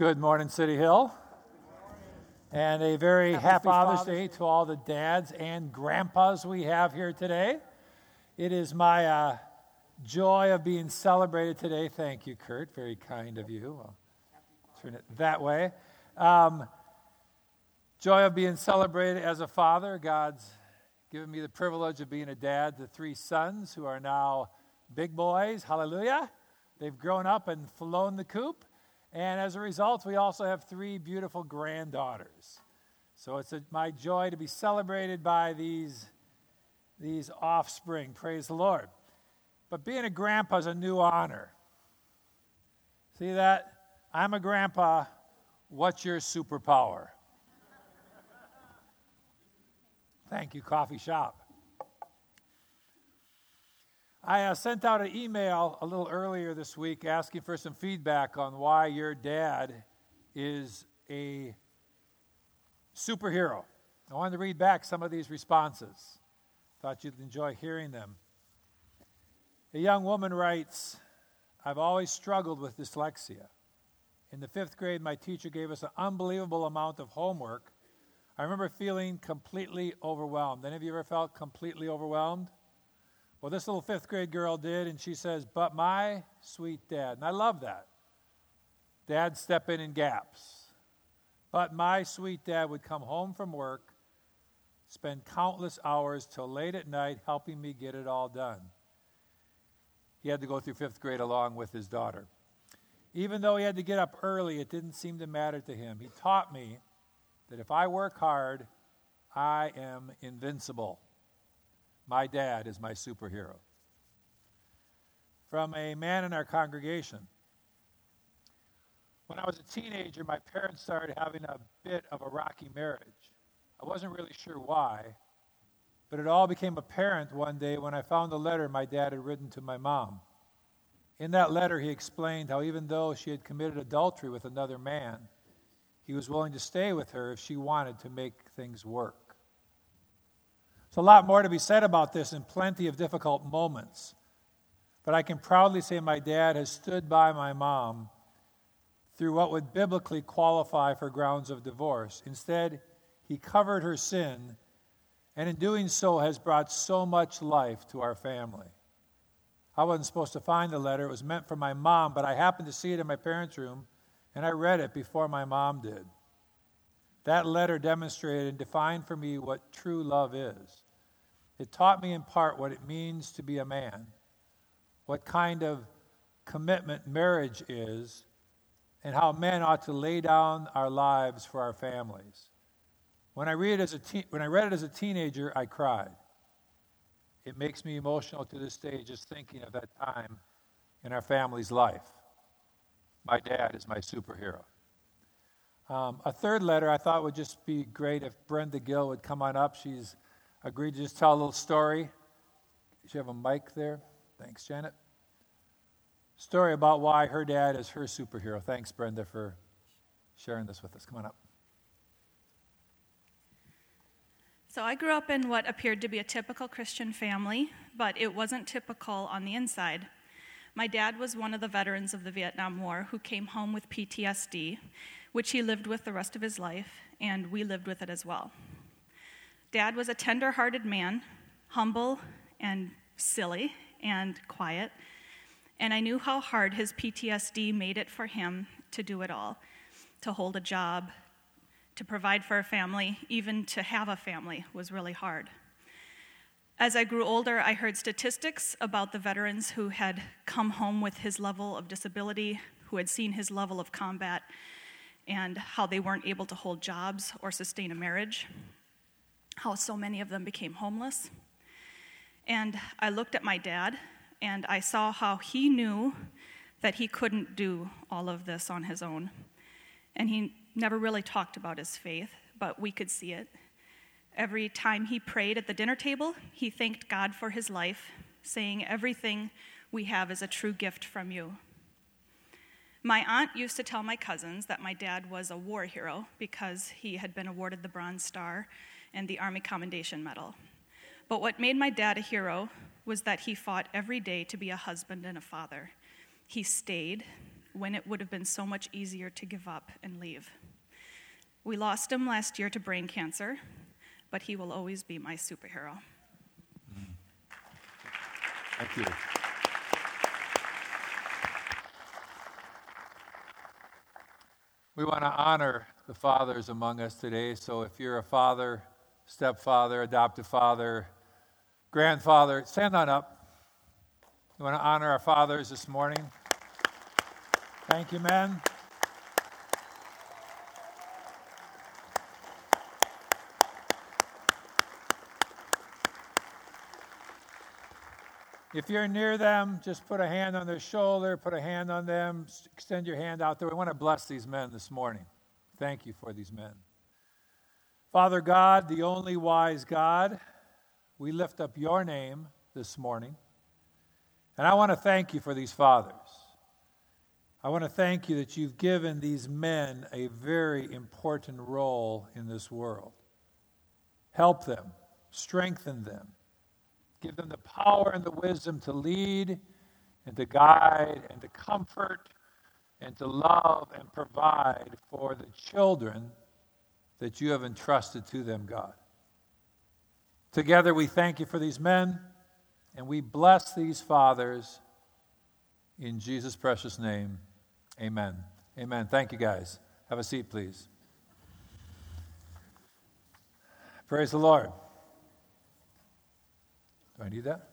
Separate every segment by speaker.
Speaker 1: Good morning, City Hill. And a very happy, Father's, Day to all the dads and grandpas we have here today. It is my uh, joy of being celebrated today. Thank you, Kurt. Very kind of you. I'll turn it that way. Um, joy of being celebrated as a father. God's given me the privilege of being a dad to three sons who are now big boys. Hallelujah. They've grown up and flown the coop. And as a result, we also have three beautiful granddaughters. So it's a, my joy to be celebrated by these, these offspring. Praise the Lord. But being a grandpa is a new honor. See that? I'm a grandpa. What's your superpower? Thank you, coffee shop. I uh, sent out an email a little earlier this week asking for some feedback on why your dad is a superhero. I wanted to read back some of these responses. Thought you'd enjoy hearing them. A young woman writes I've always struggled with dyslexia. In the fifth grade, my teacher gave us an unbelievable amount of homework. I remember feeling completely overwhelmed. Any of you ever felt completely overwhelmed? Well, this little fifth grade girl did, and she says, But my sweet dad. And I love that. Dad step in in gaps. But my sweet dad would come home from work, spend countless hours till late at night helping me get it all done. He had to go through fifth grade along with his daughter. Even though he had to get up early, it didn't seem to matter to him. He taught me that if I work hard, I am invincible. My dad is my superhero. From a man in our congregation. When I was a teenager, my parents started having a bit of a rocky marriage. I wasn't really sure why, but it all became apparent one day when I found a letter my dad had written to my mom. In that letter, he explained how even though she had committed adultery with another man, he was willing to stay with her if she wanted to make things work. There's a lot more to be said about this and plenty of difficult moments. But I can proudly say my dad has stood by my mom through what would biblically qualify for grounds of divorce. Instead, he covered her sin, and in doing so, has brought so much life to our family. I wasn't supposed to find the letter. It was meant for my mom, but I happened to see it in my parents' room, and I read it before my mom did. That letter demonstrated and defined for me what true love is. It taught me in part what it means to be a man, what kind of commitment marriage is, and how men ought to lay down our lives for our families. When I, read it as a te- when I read it as a teenager, I cried. It makes me emotional to this day just thinking of that time in our family's life. My dad is my superhero. Um, a third letter I thought would just be great if Brenda Gill would come on up. She's agreed to just tell a little story. Does she have a mic there? Thanks, Janet. Story about why her dad is her superhero. Thanks, Brenda, for sharing this with us. Come on up.
Speaker 2: So, I grew up in what appeared to be a typical Christian family, but it wasn't typical on the inside. My dad was one of the veterans of the Vietnam War who came home with PTSD, which he lived with the rest of his life, and we lived with it as well. Dad was a tender hearted man, humble and silly and quiet, and I knew how hard his PTSD made it for him to do it all to hold a job, to provide for a family, even to have a family was really hard. As I grew older, I heard statistics about the veterans who had come home with his level of disability, who had seen his level of combat, and how they weren't able to hold jobs or sustain a marriage, how so many of them became homeless. And I looked at my dad and I saw how he knew that he couldn't do all of this on his own. And he never really talked about his faith, but we could see it. Every time he prayed at the dinner table, he thanked God for his life, saying, Everything we have is a true gift from you. My aunt used to tell my cousins that my dad was a war hero because he had been awarded the Bronze Star and the Army Commendation Medal. But what made my dad a hero was that he fought every day to be a husband and a father. He stayed, when it would have been so much easier to give up and leave. We lost him last year to brain cancer, but he will always be my superhero.
Speaker 1: Thank you. We want to honor the fathers among us today. So if you're a father, stepfather, adoptive father, grandfather, stand on up. We want to honor our fathers this morning. Thank you, men. If you're near them, just put a hand on their shoulder, put a hand on them, extend your hand out there. We want to bless these men this morning. Thank you for these men. Father God, the only wise God, we lift up your name this morning. And I want to thank you for these fathers. I want to thank you that you've given these men a very important role in this world. Help them, strengthen them Give them the power and the wisdom to lead and to guide and to comfort and to love and provide for the children that you have entrusted to them, God. Together, we thank you for these men and we bless these fathers in Jesus' precious name. Amen. Amen. Thank you, guys. Have a seat, please. Praise the Lord. Do I need that?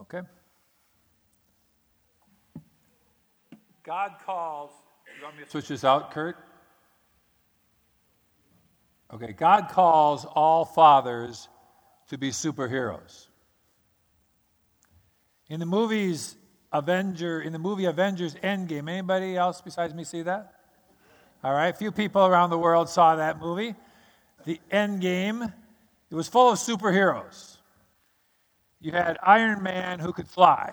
Speaker 1: Okay. God calls. You want me to switch this out, Kurt? Okay, God calls all fathers to be superheroes. In the movies Avenger, in the movie Avengers Endgame, anybody else besides me see that? All right, a few people around the world saw that movie. The Endgame, it was full of superheroes. You had Iron Man who could fly.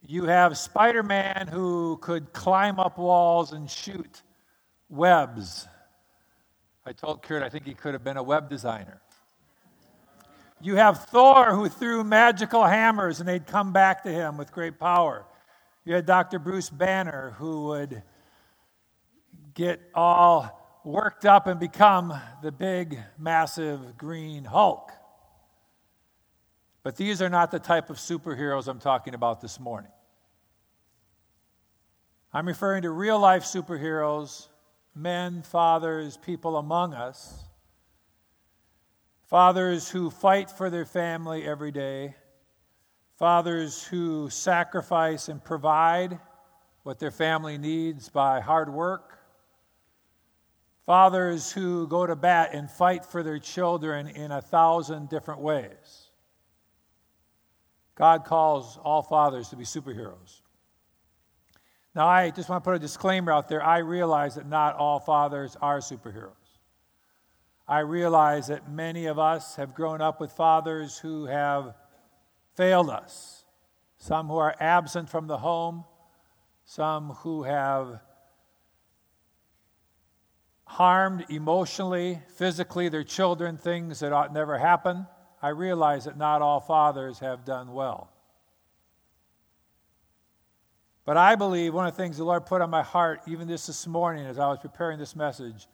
Speaker 1: You have Spider Man who could climb up walls and shoot webs. I told Kurt I think he could have been a web designer. You have Thor who threw magical hammers and they'd come back to him with great power. You had Dr. Bruce Banner who would get all worked up and become the big, massive green Hulk. But these are not the type of superheroes I'm talking about this morning. I'm referring to real life superheroes, men, fathers, people among us. Fathers who fight for their family every day. Fathers who sacrifice and provide what their family needs by hard work. Fathers who go to bat and fight for their children in a thousand different ways. God calls all fathers to be superheroes. Now, I just want to put a disclaimer out there. I realize that not all fathers are superheroes. I realize that many of us have grown up with fathers who have failed us, some who are absent from the home, some who have harmed emotionally, physically their children, things that ought never happen. I realize that not all fathers have done well. But I believe one of the things the Lord put on my heart, even this this morning as I was preparing this message,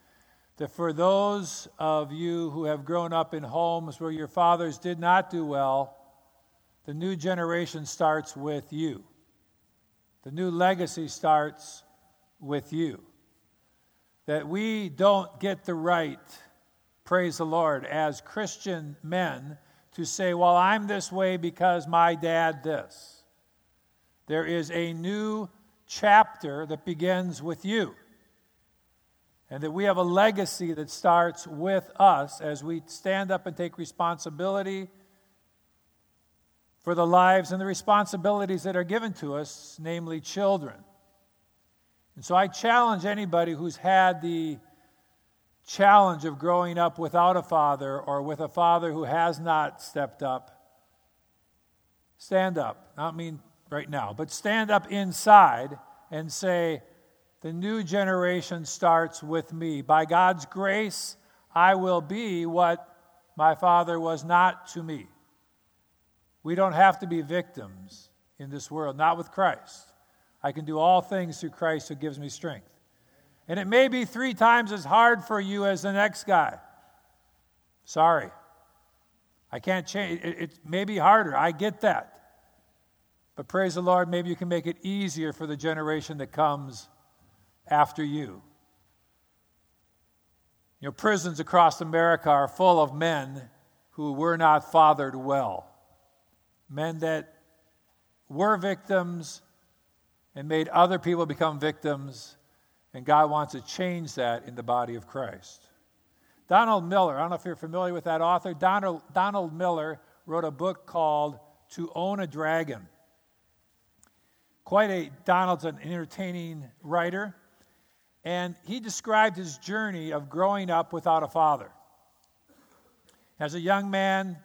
Speaker 1: that for those of you who have grown up in homes where your fathers did not do well, the new generation starts with you. The new legacy starts with you. That we don't get the right praise the Lord, as Christian men to say, well, I'm this way because my dad this. There is a new chapter that begins with you. And that we have a legacy that starts with us as we stand up and take responsibility for the lives and the responsibilities that are given to us, namely children. And so I challenge anybody who's had the challenge of growing up without a father or with a father who has not stepped up, stand up. Not mean right now, but stand up inside and say, The new generation starts with me. By God's grace, I will be what my father was not to me. We don't have to be victims in this world, not with Christ. I can do all things through Christ who gives me strength. And it may be three times as hard for you as the next guy. Sorry. I can't change. It, it may be harder. I get that. But praise the Lord, maybe you can make it easier for the generation that comes after you. You know, prisons across America are full of men who were not fathered well. Men that were victims and made other people become victims, and God wants to change that in the body of Christ. Donald Miller, I don't know if you're familiar with that author. Donald, Donald Miller wrote a book called To Own a Dragon. Quite a, Donald's an entertaining writer, and he described his journey of growing up without a father. As a young man,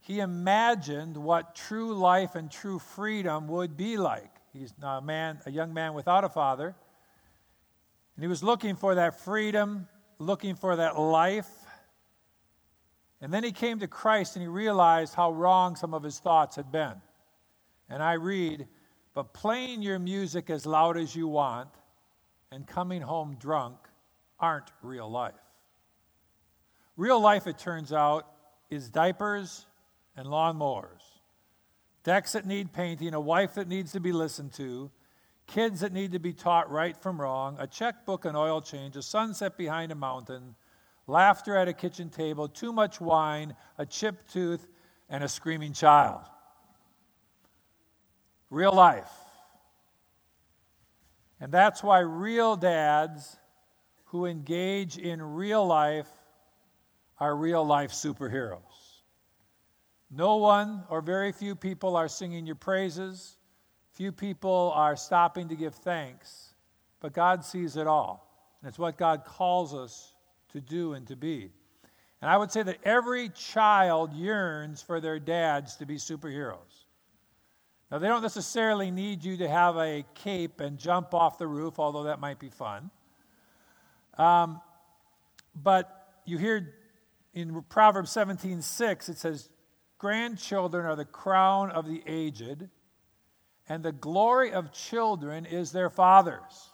Speaker 1: he imagined what true life and true freedom would be like. He's a man, a young man without a father. And he was looking for that freedom, looking for that life. And then he came to Christ and he realized how wrong some of his thoughts had been. And I read, but playing your music as loud as you want and coming home drunk aren't real life. Real life, it turns out, is diapers and lawnmowers, decks that need painting, a wife that needs to be listened to, kids that need to be taught right from wrong, a checkbook and oil change, a sunset behind a mountain, laughter at a kitchen table, too much wine, a chipped tooth, and a screaming child. Real life. And that's why real dads who engage in real life are real life superheroes. No one or very few people are singing your praises. Few people are stopping to give thanks. But God sees it all. And it's what God calls us to do and to be. And I would say that every child yearns for their dads to be superheroes. Now, they don't necessarily need you to have a cape and jump off the roof, although that might be fun. Um, but you hear in Proverbs 17 6, it says, Grandchildren are the crown of the aged, and the glory of children is their fathers.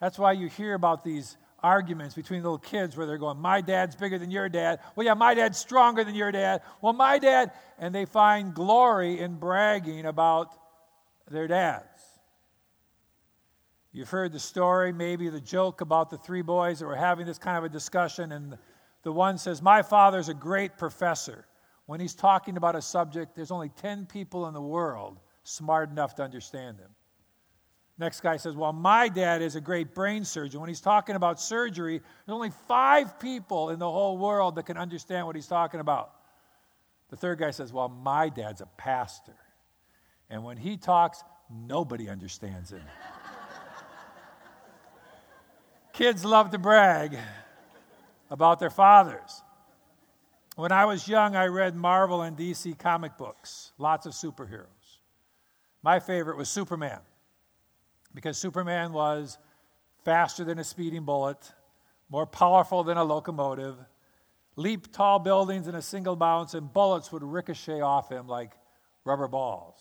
Speaker 1: That's why you hear about these arguments between little kids where they're going, My dad's bigger than your dad. Well, yeah, my dad's stronger than your dad. Well, my dad. And they find glory in bragging about their dads. You've heard the story, maybe the joke about the three boys that were having this kind of a discussion, and the one says, My father's a great professor. When he's talking about a subject, there's only 10 people in the world smart enough to understand him. Next guy says, Well, my dad is a great brain surgeon. When he's talking about surgery, there's only five people in the whole world that can understand what he's talking about. The third guy says, Well, my dad's a pastor. And when he talks, nobody understands him. Kids love to brag about their fathers. When I was young, I read Marvel and DC comic books, lots of superheroes. My favorite was Superman, because Superman was faster than a speeding bullet, more powerful than a locomotive, leaped tall buildings in a single bounce, and bullets would ricochet off him like rubber balls.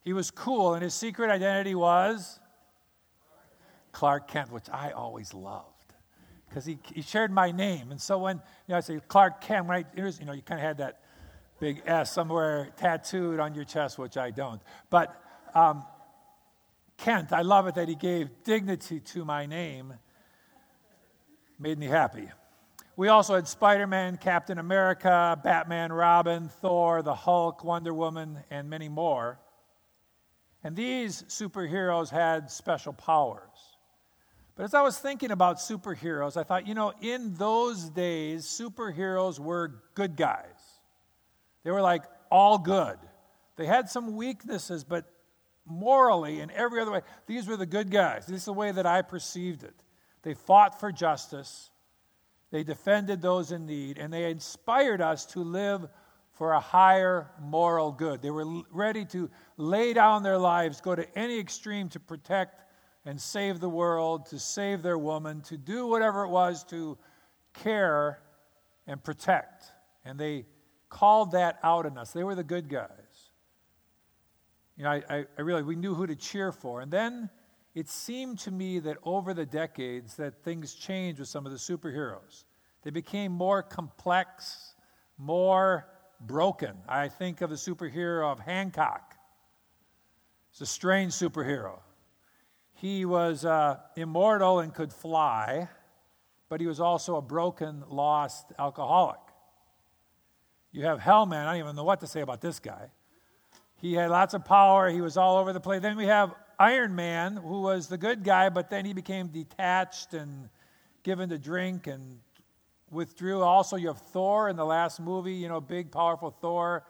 Speaker 1: He was cool, and his secret identity was Clark Kent, which I always loved because he, he shared my name. And so when you know, I say Clark Kent, when I, you know, you kind of had that big S somewhere tattooed on your chest, which I don't. But um, Kent, I love it that he gave dignity to my name. Made me happy. We also had Spider Man, Captain America, Batman, Robin, Thor, the Hulk, Wonder Woman, and many more. And these superheroes had special powers. But as I was thinking about superheroes, I thought, you know, in those days, superheroes were good guys. They were like all good. They had some weaknesses, but morally and every other way, these were the good guys. This is the way that I perceived it. They fought for justice, they defended those in need, and they inspired us to live for a higher moral good. They were ready to lay down their lives, go to any extreme to protect and save the world, to save their woman, to do whatever it was to care and protect. And they called that out in us. They were the good guys. You know, I, I, I we knew who to cheer for. And then it seemed to me that over the decades that things changed with some of the superheroes. They became more complex, more broken. I think of the superhero of Hancock. It's a strange superhero. He was uh, immortal and could fly, but he was also a broken, lost alcoholic. You have Hellman. I don't even know what to say about this guy. He had lots of power. He was all over the place. Then we have Iron Man, who was the good guy, but then he became detached and given to drink and withdrew. Also, you have Thor in the last movie, you know, big, powerful Thor.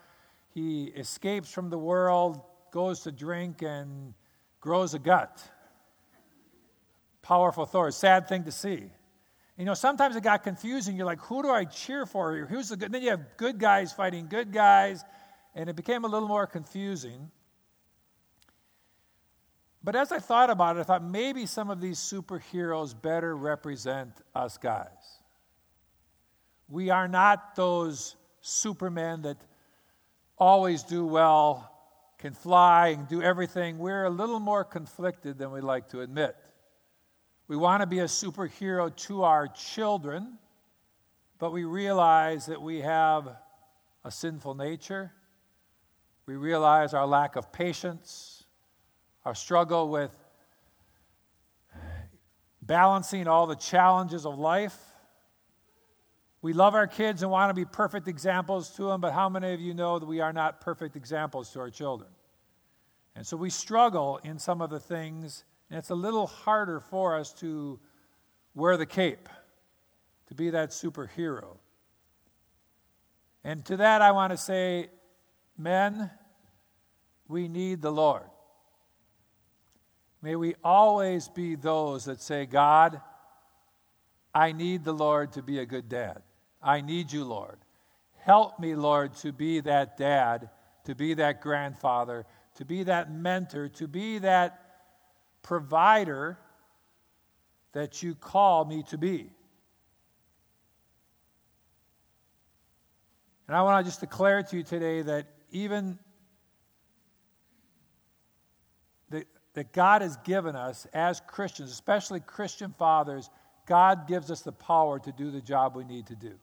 Speaker 1: He escapes from the world, goes to drink, and grows a gut. Powerful Thor. Sad thing to see. You know, sometimes it got confusing. You're like, who do I cheer for here? Who's the good? Then you have good guys fighting good guys, and it became a little more confusing. But as I thought about it, I thought maybe some of these superheroes better represent us guys. We are not those supermen that always do well, can fly, and do everything. We're a little more conflicted than we like to admit. We want to be a superhero to our children, but we realize that we have a sinful nature. We realize our lack of patience our struggle with balancing all the challenges of life. We love our kids and want to be perfect examples to them, but how many of you know that we are not perfect examples to our children? And so we struggle in some of the things, and it's a little harder for us to wear the cape, to be that superhero. And to that, I want to say, men, we need the Lord. May we always be those that say, God, I need the Lord to be a good dad. I need you, Lord. Help me, Lord, to be that dad, to be that grandfather, to be that mentor, to be that provider that you call me to be. And I want to just declare to you today that even that that God has given us as Christians, especially Christian fathers, God gives us the power to do the job we need to do.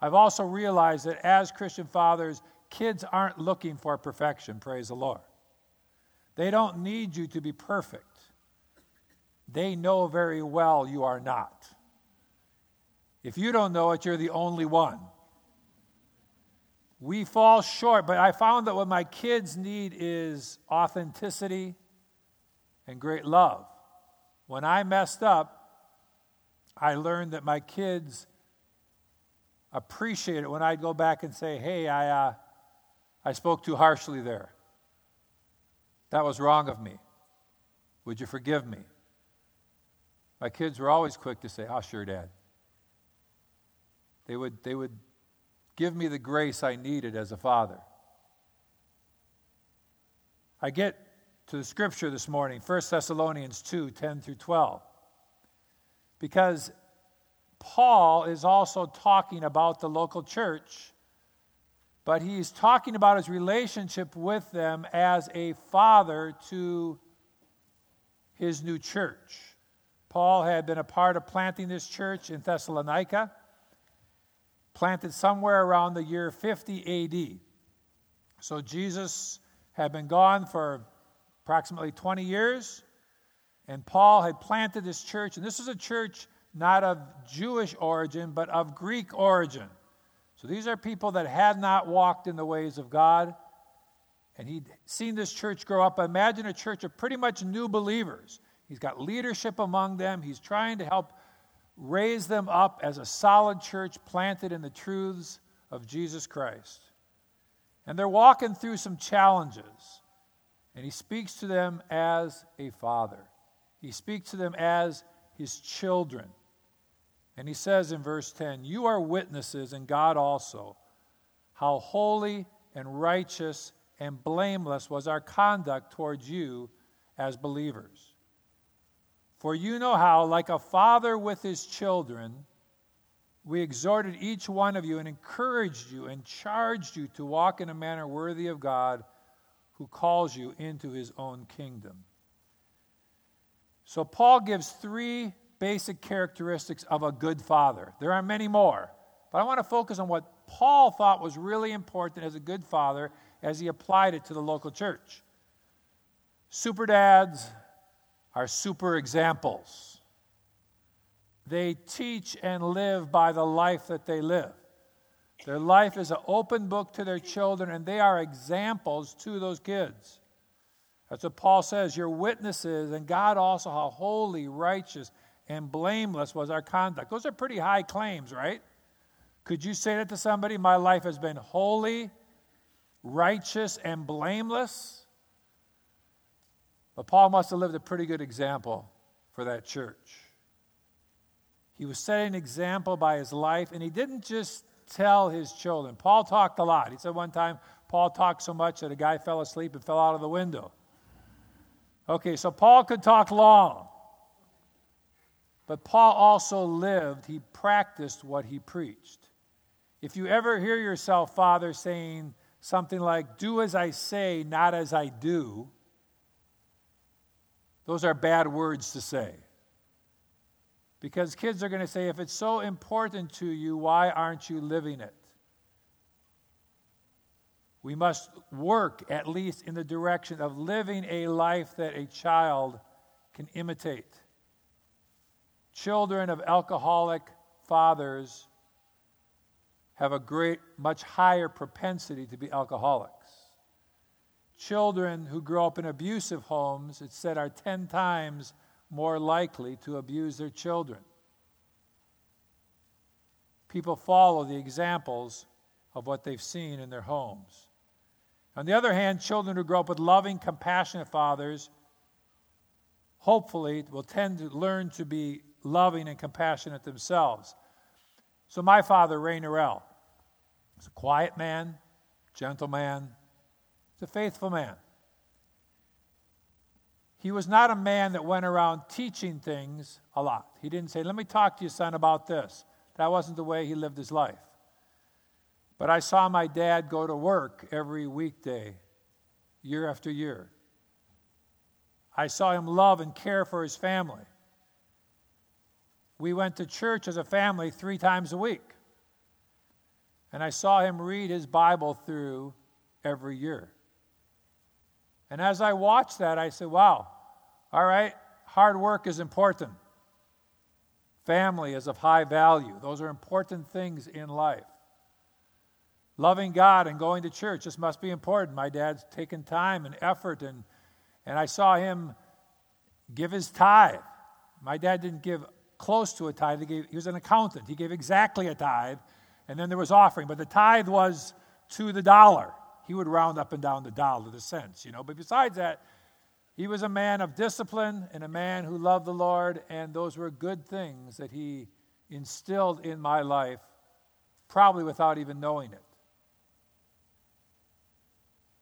Speaker 1: I've also realized that as Christian fathers, kids aren't looking for perfection, praise the Lord. They don't need you to be perfect. They know very well you are not. If you don't know it, you're the only one. We fall short, but I found that what my kids need is authenticity and great love. When I messed up, I learned that my kids appreciate it when I'd go back and say, hey, I, uh, I spoke too harshly there. That was wrong of me. Would you forgive me? My kids were always quick to say, Oh, sure, Dad. They would, they would give me the grace I needed as a father. I get to the scripture this morning, 1 Thessalonians 2 10 through 12. Because Paul is also talking about the local church, but he's talking about his relationship with them as a father to his new church. Paul had been a part of planting this church in Thessalonica, planted somewhere around the year 50 AD. So Jesus had been gone for approximately 20 years. And Paul had planted this church, and this is a church not of Jewish origin, but of Greek origin. So these are people that had not walked in the ways of God. And he'd seen this church grow up. Imagine a church of pretty much new believers. He's got leadership among them. He's trying to help raise them up as a solid church planted in the truths of Jesus Christ. And they're walking through some challenges. And he speaks to them as a father, he speaks to them as his children. And he says in verse 10 You are witnesses, and God also, how holy and righteous and blameless was our conduct towards you as believers. For you know how, like a father with his children, we exhorted each one of you and encouraged you and charged you to walk in a manner worthy of God who calls you into his own kingdom. So, Paul gives three basic characteristics of a good father. There are many more, but I want to focus on what Paul thought was really important as a good father as he applied it to the local church. Super dads are super examples. They teach and live by the life that they live. Their life is an open book to their children, and they are examples to those kids. That's what Paul says. You're witnesses, and God also, how holy, righteous, and blameless was our conduct. Those are pretty high claims, right? Could you say that to somebody? My life has been holy, righteous, and blameless? But Paul must have lived a pretty good example for that church. He was setting an example by his life, and he didn't just tell his children. Paul talked a lot. He said one time, Paul talked so much that a guy fell asleep and fell out of the window. Okay, so Paul could talk long. But Paul also lived, he practiced what he preached. If you ever hear yourself, Father, saying something like, Do as I say, not as I do, those are bad words to say. Because kids are going to say, if it's so important to you, why aren't you living it? We must work at least in the direction of living a life that a child can imitate. Children of alcoholic fathers have a great, much higher propensity to be alcoholics. Children who grow up in abusive homes, it's said, are 10 times more likely to abuse their children. People follow the examples of what they've seen in their homes. On the other hand, children who grow up with loving, compassionate fathers hopefully will tend to learn to be loving and compassionate themselves. So, my father, Ray Norell, was a quiet man, gentle man, a faithful man. He was not a man that went around teaching things a lot. He didn't say, Let me talk to you, son, about this. That wasn't the way he lived his life. But I saw my dad go to work every weekday, year after year. I saw him love and care for his family. We went to church as a family three times a week. And I saw him read his Bible through every year. And as I watched that, I said, wow, all right, hard work is important. Family is of high value. Those are important things in life. Loving God and going to church, this must be important. My dad's taken time and effort, and, and I saw him give his tithe. My dad didn't give close to a tithe, he, gave, he was an accountant. He gave exactly a tithe, and then there was offering. But the tithe was to the dollar. He would round up and down the dollar, the cents, you know. But besides that, he was a man of discipline and a man who loved the Lord, and those were good things that he instilled in my life, probably without even knowing it.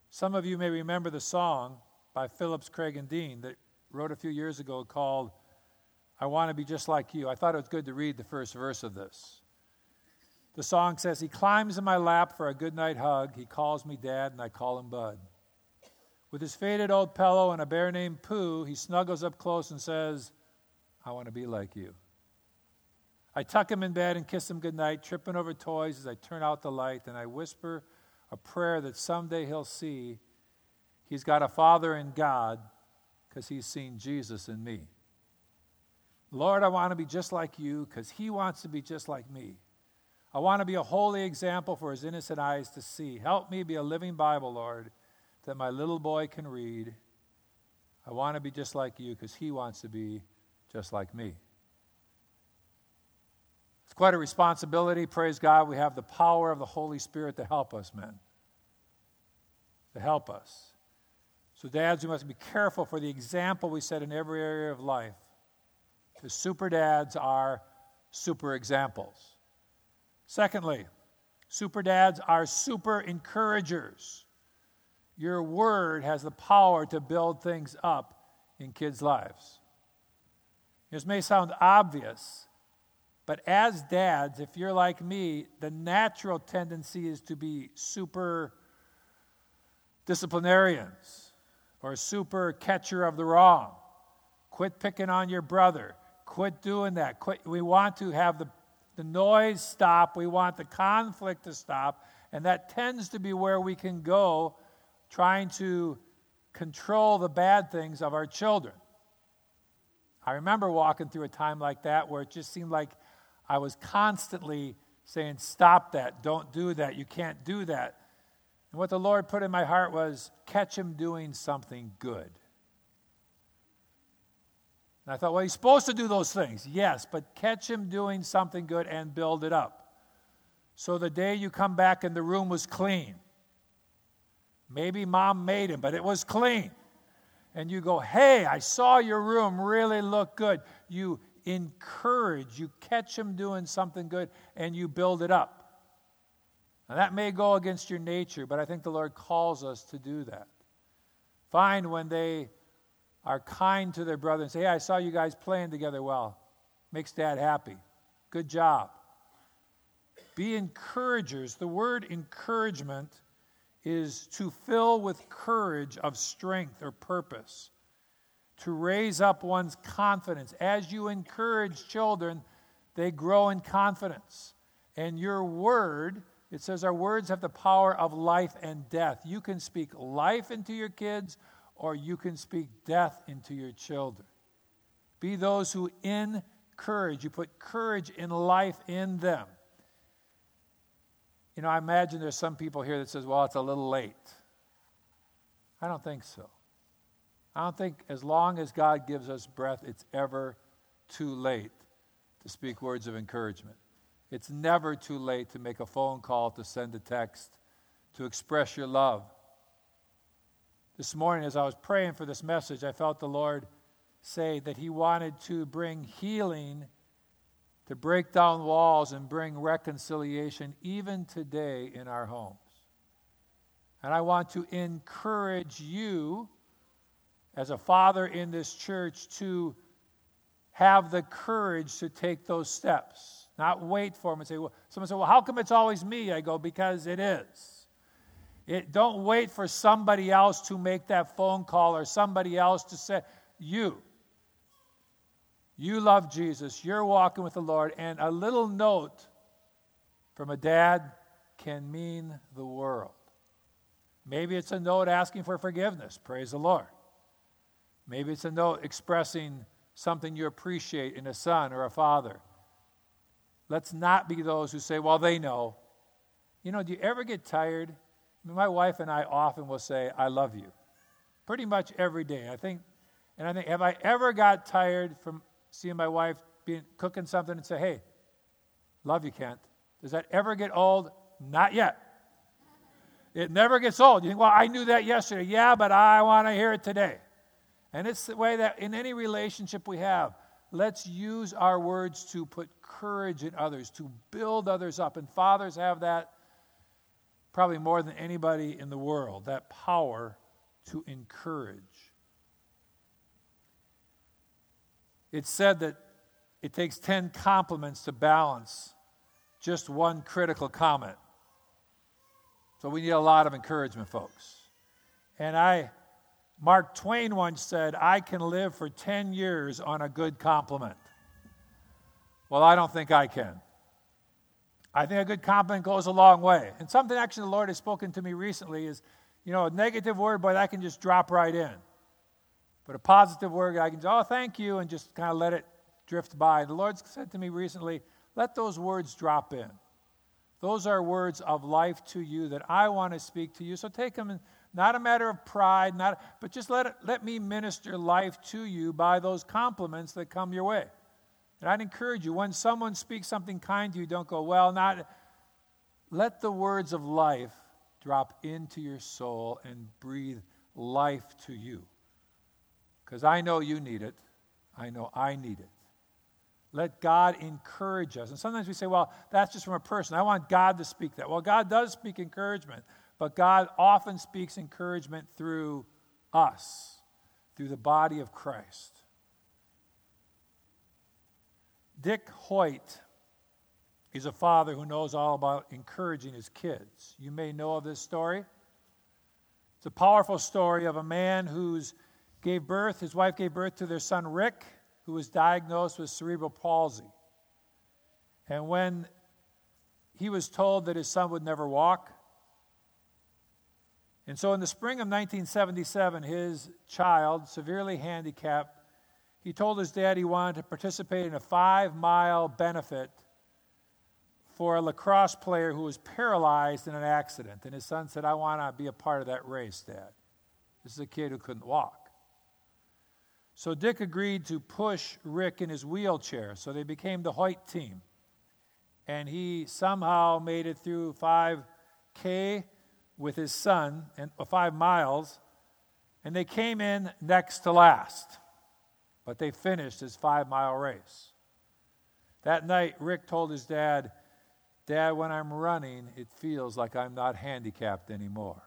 Speaker 1: Some of you may remember the song by Phillips, Craig, and Dean that wrote a few years ago called I Want to Be Just Like You. I thought it was good to read the first verse of this. The song says, He climbs in my lap for a good night hug. He calls me dad, and I call him bud. With his faded old pillow and a bear named Pooh, he snuggles up close and says, I want to be like you. I tuck him in bed and kiss him goodnight, tripping over toys as I turn out the light, and I whisper a prayer that someday he'll see he's got a father in God because he's seen Jesus in me. Lord, I want to be just like you because he wants to be just like me. I want to be a holy example for his innocent eyes to see. Help me be a living Bible, Lord, that my little boy can read. I want to be just like you because he wants to be just like me. It's quite a responsibility. Praise God, we have the power of the Holy Spirit to help us, men. To help us. So, dads, we must be careful for the example we set in every area of life. Because super dads are super examples. Secondly, super dads are super encouragers. Your word has the power to build things up in kids' lives. This may sound obvious, but as dads, if you're like me, the natural tendency is to be super disciplinarians or super catcher of the wrong. Quit picking on your brother. Quit doing that. Quit. We want to have the, the noise stop. We want the conflict to stop. And that tends to be where we can go trying to control the bad things of our children. I remember walking through a time like that where it just seemed like I was constantly saying, Stop that, don't do that, you can't do that. And what the Lord put in my heart was, Catch him doing something good. And I thought, well, he's supposed to do those things. Yes, but catch him doing something good and build it up. So the day you come back and the room was clean, maybe mom made him, but it was clean. And you go, hey, I saw your room really look good. You encourage, you catch him doing something good, and you build it up. Now, that may go against your nature, but I think the Lord calls us to do that. Find when they are kind to their brother and say, Hey, I saw you guys playing together well. Makes dad happy. Good job. Be encouragers. The word encouragement is to fill with courage of strength or purpose, to raise up one's confidence. As you encourage children, they grow in confidence. And your word, it says our words have the power of life and death. You can speak life into your kids or you can speak death into your children. Be those who encourage. You put courage in life in them. You know, I imagine there's some people here that says, well, it's a little late. I don't think so. I don't think as long as God gives us breath, it's ever too late to speak words of encouragement. It's never too late to make a phone call, to send a text, to express your love this morning, as I was praying for this message, I felt the Lord say that He wanted to bring healing, to break down walls, and bring reconciliation even today in our homes. And I want to encourage you, as a father in this church, to have the courage to take those steps, not wait for them and say, well, someone said, well, how come it's always me? I go, because it is. It, don't wait for somebody else to make that phone call or somebody else to say, You. You love Jesus. You're walking with the Lord. And a little note from a dad can mean the world. Maybe it's a note asking for forgiveness. Praise the Lord. Maybe it's a note expressing something you appreciate in a son or a father. Let's not be those who say, well, they know. You know, do you ever get tired my wife and I often will say, I love you. Pretty much every day. I think, and I think, have I ever got tired from seeing my wife being, cooking something and say, hey, love you, Kent? Does that ever get old? Not yet. It never gets old. You think, well, I knew that yesterday. Yeah, but I want to hear it today. And it's the way that in any relationship we have, let's use our words to put courage in others, to build others up. And fathers have that probably more than anybody in the world, that power to encourage. It's said that it takes 10 compliments to balance just one critical comment. So we need a lot of encouragement, folks. And I, Mark Twain once said, I can live for 10 years on a good compliment. Well, I don't think I can. I think a good compliment goes a long way. And something actually the Lord has spoken to me recently is, you know, a negative word, but I can just drop right in. But a positive word, I can say, oh, thank you, and just kind of let it drift by. The Lord said to me recently, let those words drop in. Those are words of life to you that I want to speak to you. So take them, in, not a matter of pride, not, but just let, it, let me minister life to you by those compliments that come your way. And I'd encourage you when someone speaks something kind to you, don't go, well, not. Let the words of life drop into your soul and breathe life to you. Because I know you need it. I know I need it. Let God encourage us. And sometimes we say, well, that's just from a person. I want God to speak that. Well, God does speak encouragement, but God often speaks encouragement through us, through the body of Christ. Dick Hoyt is a father who knows all about encouraging his kids. You may know of this story. It's a powerful story of a man who's gave birth, his wife gave birth to their son Rick, who was diagnosed with cerebral palsy. And when he was told that his son would never walk, and so in the spring of 1977, his child, severely handicapped, he told his dad he wanted to participate in a five mile benefit for a lacrosse player who was paralyzed in an accident. And his son said, I want to be a part of that race, Dad. This is a kid who couldn't walk. So Dick agreed to push Rick in his wheelchair. So they became the Hoyt team. And he somehow made it through 5K with his son, and uh, five miles, and they came in next to last. But they finished his five mile race. That night, Rick told his dad, Dad, when I'm running, it feels like I'm not handicapped anymore.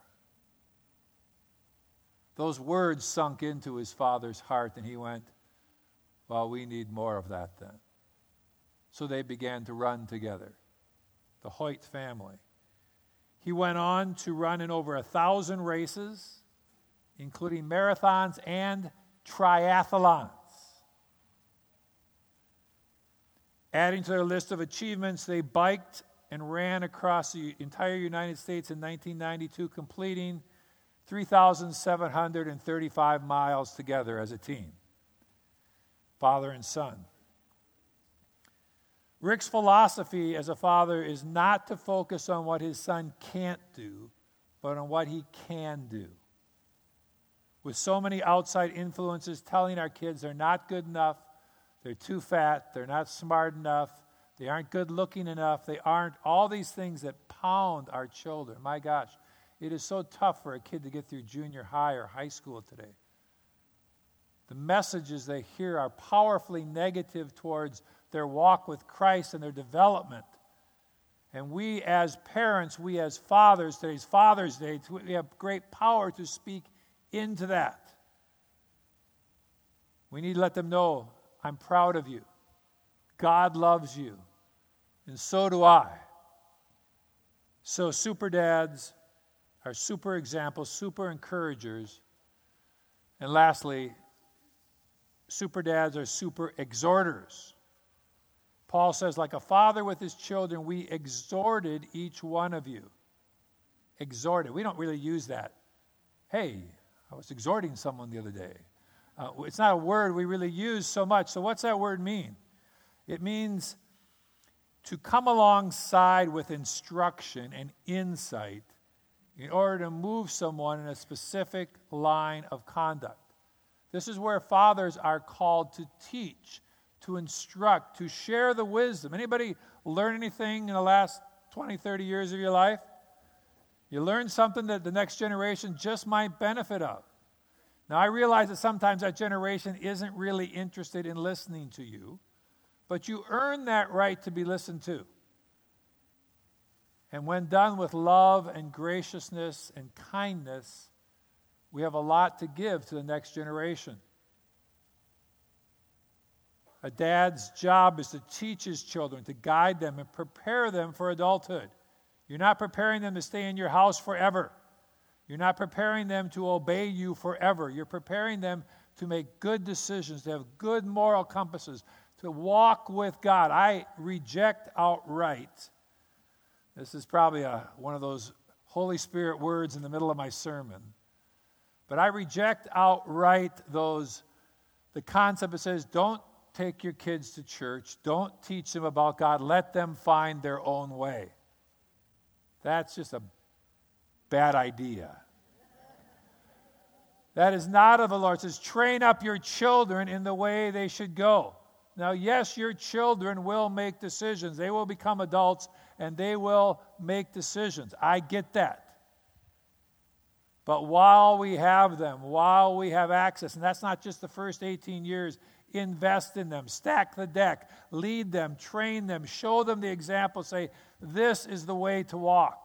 Speaker 1: Those words sunk into his father's heart, and he went, Well, we need more of that then. So they began to run together, the Hoyt family. He went on to run in over a thousand races, including marathons and triathlons. Adding to their list of achievements, they biked and ran across the entire United States in 1992, completing 3,735 miles together as a team, father and son. Rick's philosophy as a father is not to focus on what his son can't do, but on what he can do. With so many outside influences telling our kids they're not good enough, they're too fat, they're not smart enough, they aren't good looking enough, they aren't all these things that pound our children. My gosh, it is so tough for a kid to get through junior high or high school today. The messages they hear are powerfully negative towards their walk with Christ and their development. And we, as parents, we, as fathers, today's Father's Day, we have great power to speak into that. We need to let them know I'm proud of you. God loves you. And so do I. So, super dads are super examples, super encouragers. And lastly, super dads are super exhorters. Paul says, like a father with his children, we exhorted each one of you. Exhorted. We don't really use that. Hey, I was exhorting someone the other day. Uh, it's not a word we really use so much. So, what's that word mean? It means to come alongside with instruction and insight in order to move someone in a specific line of conduct. This is where fathers are called to teach to instruct, to share the wisdom. Anybody learn anything in the last 20, 30 years of your life? You learn something that the next generation just might benefit of. Now, I realize that sometimes that generation isn't really interested in listening to you, but you earn that right to be listened to. And when done with love and graciousness and kindness, we have a lot to give to the next generation. A dad's job is to teach his children, to guide them, and prepare them for adulthood. You're not preparing them to stay in your house forever. You're not preparing them to obey you forever. You're preparing them to make good decisions, to have good moral compasses, to walk with God. I reject outright. This is probably a, one of those Holy Spirit words in the middle of my sermon. But I reject outright those the concept that says don't take your kids to church. Don't teach them about God. Let them find their own way. That's just a bad idea. That is not of the Lord. It says, train up your children in the way they should go. Now, yes, your children will make decisions. They will become adults and they will make decisions. I get that. But while we have them, while we have access, and that's not just the first 18 years, invest in them, stack the deck, lead them, train them, show them the example, say, this is the way to walk.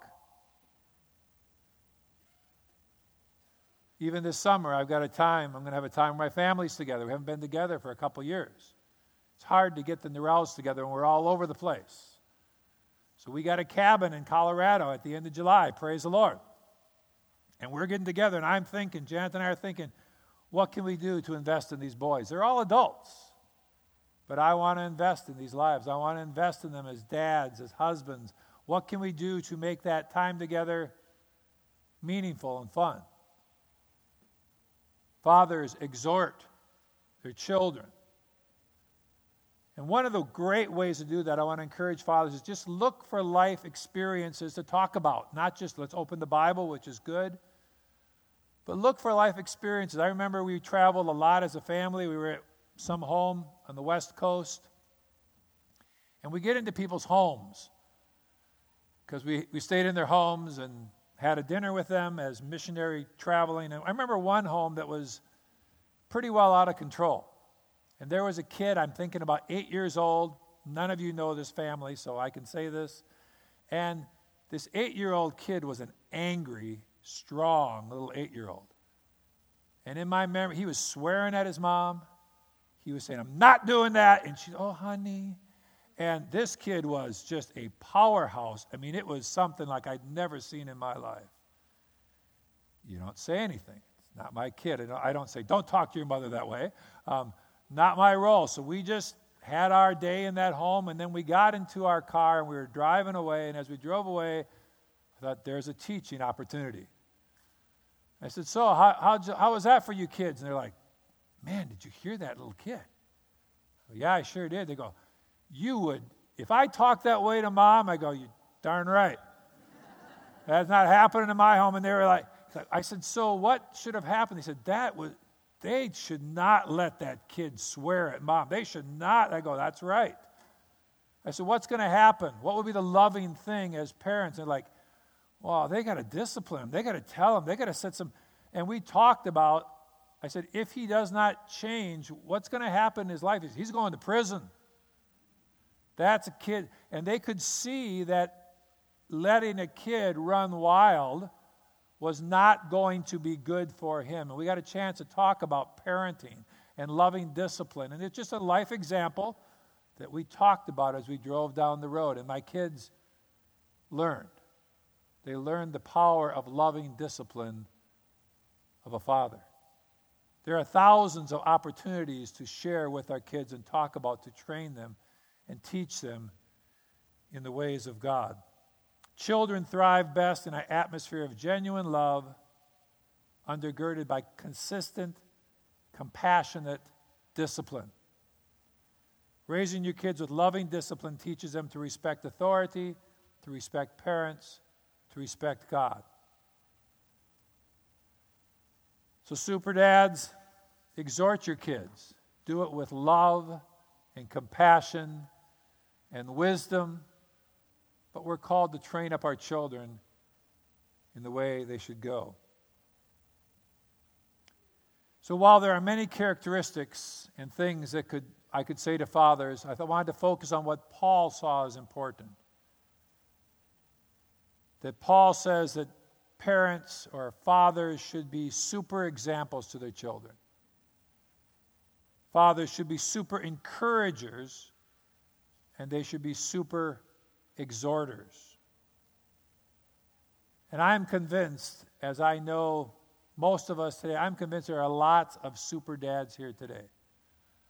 Speaker 1: Even this summer, I've got a time, I'm going to have a time where my family's together. We haven't been together for a couple years. It's hard to get the Neurals together, and we're all over the place. So we got a cabin in Colorado at the end of July. Praise the Lord. And we're getting together, and I'm thinking, Janet and I are thinking, what can we do to invest in these boys? They're all adults, but I want to invest in these lives. I want to invest in them as dads, as husbands. What can we do to make that time together meaningful and fun? Fathers exhort their children. And one of the great ways to do that, I want to encourage fathers, is just look for life experiences to talk about. Not just let's open the Bible, which is good, but look for life experiences. I remember we traveled a lot as a family. We were at some home on the West Coast. And we get into people's homes because we, we stayed in their homes and had a dinner with them as missionary traveling. And I remember one home that was pretty well out of control. And there was a kid, I'm thinking about eight years old. None of you know this family, so I can say this. And this eight year old kid was an angry, strong little eight year old. And in my memory, he was swearing at his mom. He was saying, I'm not doing that. And she, oh, honey. And this kid was just a powerhouse. I mean, it was something like I'd never seen in my life. You don't say anything. It's not my kid. I don't say, don't talk to your mother that way. Um, not my role. So we just had our day in that home, and then we got into our car and we were driving away. And as we drove away, I thought, there's a teaching opportunity. I said, So, how, how, how was that for you kids? And they're like, Man, did you hear that little kid? yeah, I sure did. They go, You would, if I talk that way to mom, I go, You darn right. That's not happening in my home. And they were like, I said, So what should have happened? They said, That was, they should not let that kid swear at mom. They should not. I go, That's right. I said, What's going to happen? What would be the loving thing as parents? They're like, well, they got to discipline him. They got to tell him. They got to set some. And we talked about, I said, if he does not change, what's going to happen in his life is he's going to prison. That's a kid. And they could see that letting a kid run wild was not going to be good for him. And we got a chance to talk about parenting and loving discipline. And it's just a life example that we talked about as we drove down the road. And my kids learned. They learned the power of loving discipline of a father. There are thousands of opportunities to share with our kids and talk about to train them and teach them in the ways of God. Children thrive best in an atmosphere of genuine love, undergirded by consistent, compassionate discipline. Raising your kids with loving discipline teaches them to respect authority, to respect parents, to respect God. So, super dads, exhort your kids. Do it with love and compassion and wisdom. But we're called to train up our children in the way they should go. So while there are many characteristics and things that could I could say to fathers, I wanted to focus on what Paul saw as important that Paul says that parents or fathers should be super examples to their children. Fathers should be super encouragers, and they should be super exhorters. And I'm convinced, as I know most of us today, I'm convinced there are lots of super dads here today.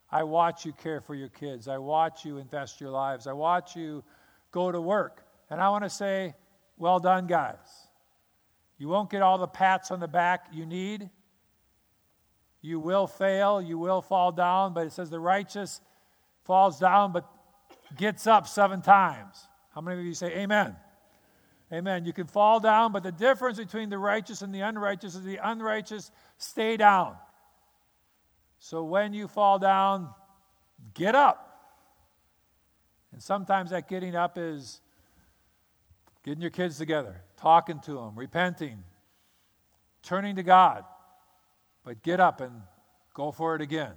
Speaker 1: I watch you care for your kids. I watch you invest your lives. I watch you go to work. And I want to say, well done, guys. You won't get all the pats on the back you need. You will fail, you will fall down, but it says the righteous falls down but gets up seven times. How many of you say amen? Amen. You can fall down, but the difference between the righteous and the unrighteous is the unrighteous stay down. So when you fall down, get up. And sometimes that getting up is getting your kids together, talking to them, repenting, turning to God. But get up and go for it again.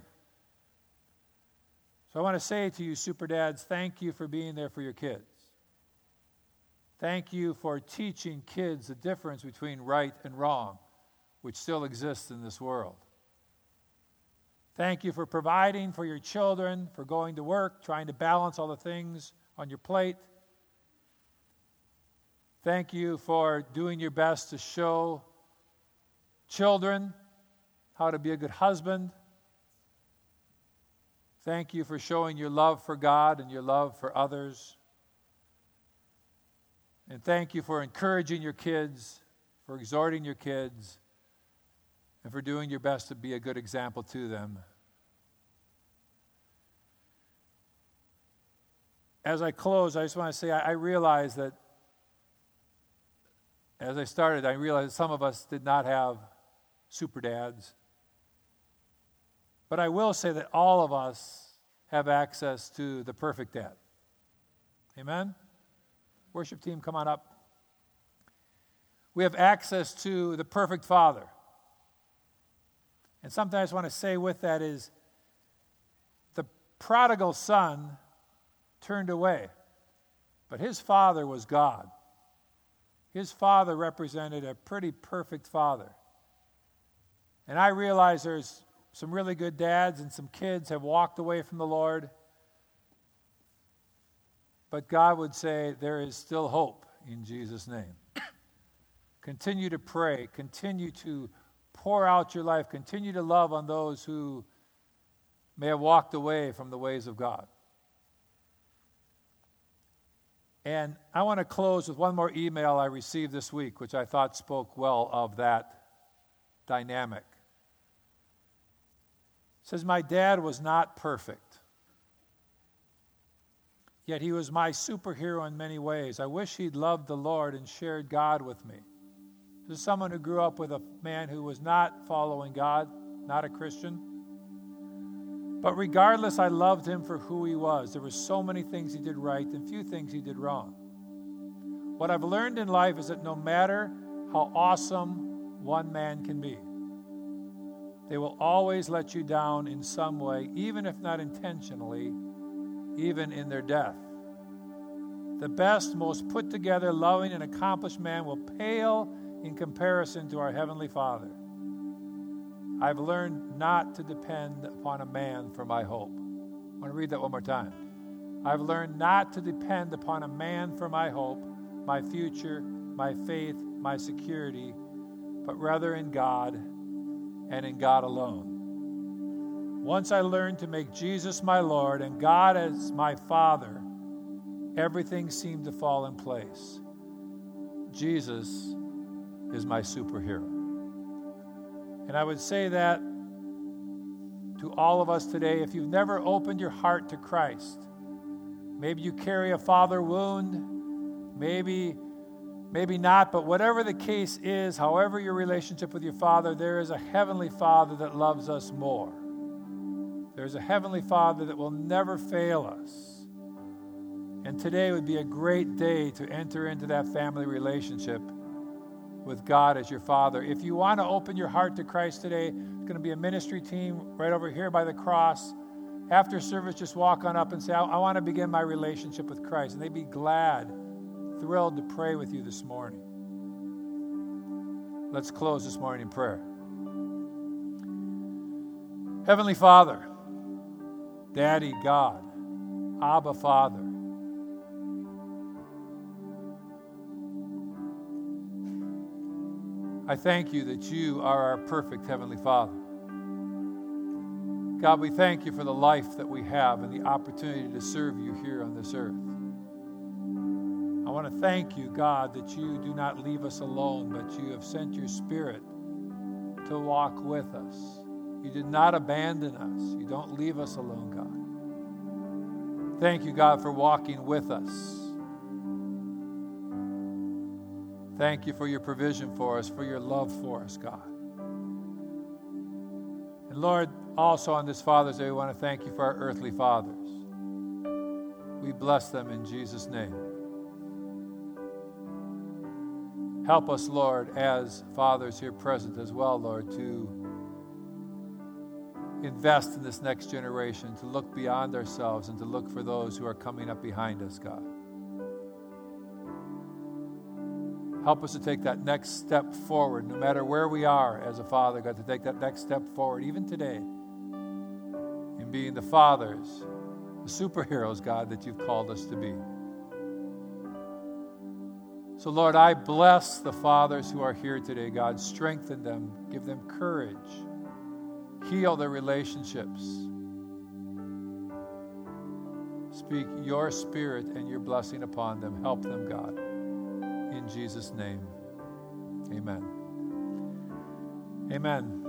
Speaker 1: So I want to say to you, super dads, thank you for being there for your kids. Thank you for teaching kids the difference between right and wrong, which still exists in this world. Thank you for providing for your children, for going to work, trying to balance all the things on your plate. Thank you for doing your best to show children, how to be a good husband. Thank you for showing your love for God and your love for others. And thank you for encouraging your kids, for exhorting your kids, and for doing your best to be a good example to them. As I close, I just want to say I, realize that as I started, I realized some of us did not have super dads. But I will say that all of us have access to the perfect dad. Amen? Worship team, come on up. We have access to the perfect father. And something I just want to say with that is the prodigal son turned away, but his father was God. His father represented a pretty perfect father. And I realize there's some really good dads and some kids have walked away from the Lord. But God would say there is still hope in Jesus' name. continue to pray, continue to pour out your life, continue to love on those who may have walked away from the ways of God. And I want to close with one more email I received this week, which I thought spoke well of that dynamic. Says, My dad was not perfect, yet he was my superhero in many ways. I wish he'd loved the Lord and shared God with me. This is someone who grew up with a man who was not following God, not a Christian. But regardless, I loved him for who he was. There were so many things he did right and few things he did wrong. What I've learned in life is that no matter how awesome one man can be, they will always let you down in some way, even if not intentionally, even in their death. The best, most put together, loving, and accomplished man will pale in comparison to our Heavenly Father. I've learned not to depend upon a man for my hope. I want to read that one more time. I've learned not to depend upon a man for my hope, my future, my faith, my security, but rather in God and in God alone. Once I learned to make Jesus my Lord and God as my Father, everything seemed to fall in place. Jesus is my superhero. And I would say that to all of us today if you've never opened your heart to Christ, maybe you carry a father wound, maybe maybe not, but whatever the case is, however your relationship with your father, there is a heavenly father that loves us more. There's a heavenly father that will never fail us. And today would be a great day to enter into that family relationship with God as your Father. If you want to open your heart to Christ today, it's going to be a ministry team right over here by the cross. After service, just walk on up and say, I, I want to begin my relationship with Christ. And they'd be glad, thrilled to pray with you this morning. Let's close this morning in prayer. Heavenly Father, Daddy God, Abba Father, I thank you that you are our perfect Heavenly Father. God, we thank you for the life that we have and the opportunity to serve you here on this earth. I want to thank you, God, that you do not leave us alone, but you have sent your Spirit to walk with us. You did not abandon us. You don't leave us alone, God. Thank you, God, for walking with us. Thank you for your provision for us, for your love for us, God. And Lord, also on this Father's Day, we want to thank you for our earthly fathers. We bless them in Jesus' name. Help us, Lord, as fathers here present as well, Lord, to invest in this next generation, to look beyond ourselves and to look for those who are coming up behind us, God. Help us to take that next step forward, no matter where we are as a father, God, to take that next step forward, even today, in being the fathers, the superheroes, God, that you've called us to be. So, Lord, I bless the fathers who are here today, God. Strengthen them, give them courage, heal their relationships. Speak your spirit and your blessing upon them. Help them, God. In Jesus' name, amen. Amen.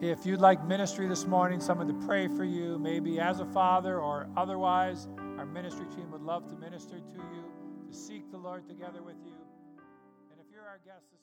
Speaker 1: If you'd like ministry this morning, someone to pray for you, maybe as a father or otherwise, our ministry team would love to minister to you, to seek the Lord together with you. And if you're our guest